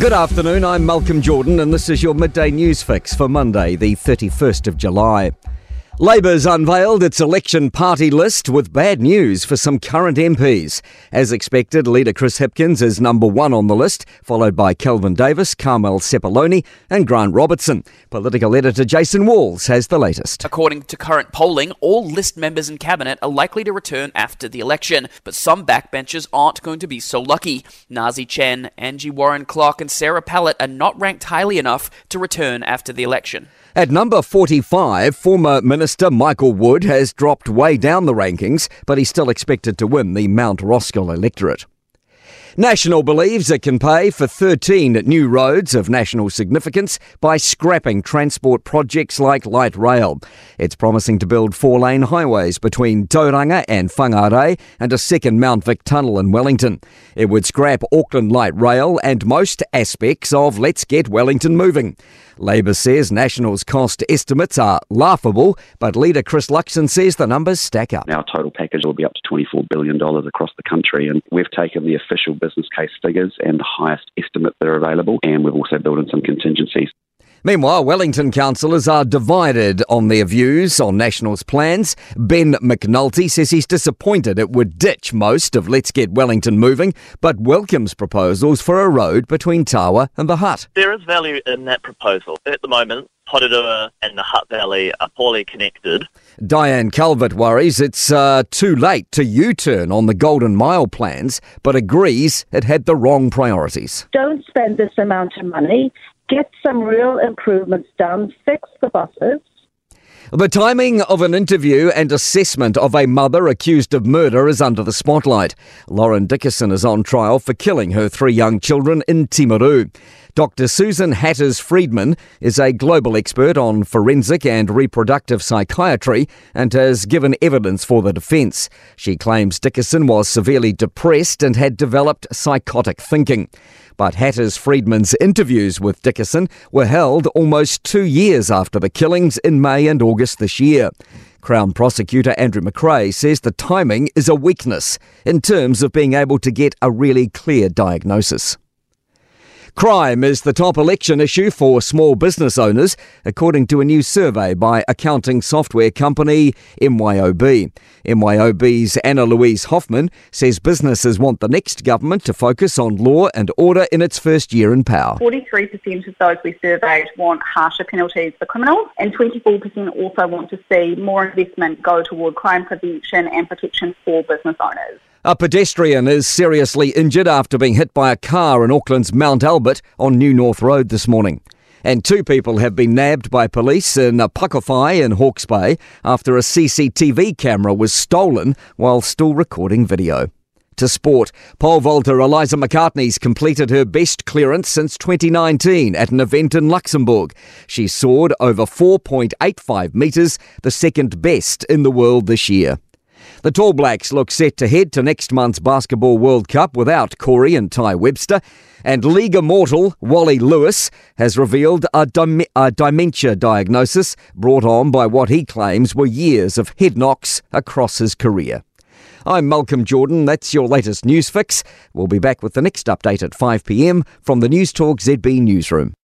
Good afternoon, I'm Malcolm Jordan, and this is your midday news fix for Monday, the 31st of July. Labour's unveiled its election party list with bad news for some current MPs. As expected, leader Chris Hipkins is number one on the list, followed by Kelvin Davis, Carmel Sepuloni, and Grant Robertson. Political editor Jason Walls has the latest. According to current polling, all list members in cabinet are likely to return after the election, but some backbenchers aren't going to be so lucky. Naisi Chen, Angie Warren Clark, and Sarah Pallett are not ranked highly enough to return after the election. At number 45, former Minister Michael Wood has dropped way down the rankings, but he's still expected to win the Mount Roskill electorate. National believes it can pay for 13 new roads of national significance by scrapping transport projects like light rail. It's promising to build four lane highways between Tauranga and Whangarei and a second Mount Vic tunnel in Wellington. It would scrap Auckland light rail and most aspects of Let's Get Wellington Moving. Labour says National's cost estimates are laughable, but leader Chris Luxon says the numbers stack up. Our total package will be up to $24 billion across the country, and we've taken the official business case figures and the highest estimate that are available, and we've also built in some contingencies. Meanwhile, Wellington councillors are divided on their views on National's plans. Ben McNulty says he's disappointed it would ditch most of Let's Get Wellington moving, but welcomes proposals for a road between Tawa and the Hutt. There is value in that proposal. At the moment, Porirua and the Hutt Valley are poorly connected. Diane Calvert worries it's uh, too late to U turn on the Golden Mile plans, but agrees it had the wrong priorities. Don't spend this amount of money get some real improvements done, fix the buses. The timing of an interview and assessment of a mother accused of murder is under the spotlight. Lauren Dickason is on trial for killing her three young children in Timaru. Dr. Susan Hatters Friedman is a global expert on forensic and reproductive psychiatry and has given evidence for the defence. She claims Dickason was severely depressed and had developed psychotic thinking. But Hatters Friedman's interviews with Dickason were held almost two years after the killings in May and August this year. Crown Prosecutor Andrew McRae says the timing is a weakness in terms of being able to get a really clear diagnosis. Crime is the top election issue for small business owners, according to a new survey by accounting software company MYOB. MYOB's Anna Louise Hoffman says businesses want the next government to focus on law and order in its first year in power. 43% of those we surveyed want harsher penalties for criminals, and 24% also want to see more investment go toward crime prevention and protection for business owners. A pedestrian is seriously injured after being hit by a car in Auckland's Mount Albert on New North Road this morning. And two people have been nabbed by police in Pakowhai in Hawke's Bay after a CCTV camera was stolen while still recording video. To sport, pole vaulter Eliza McCartney's completed her best clearance since 2019 at an event in Luxembourg. She soared over 4.85 metres, the second best in the world this year. The Tall Blacks look set to head to next month's Basketball World Cup without Corey and Tai Webster. And League Immortal Wally Lewis has revealed a, dim- a dementia diagnosis brought on by what he claims were years of head knocks across his career. I'm Malcolm Jordan. That's your latest news fix. We'll be back with the next update at 5 pm from the News Talk ZB newsroom.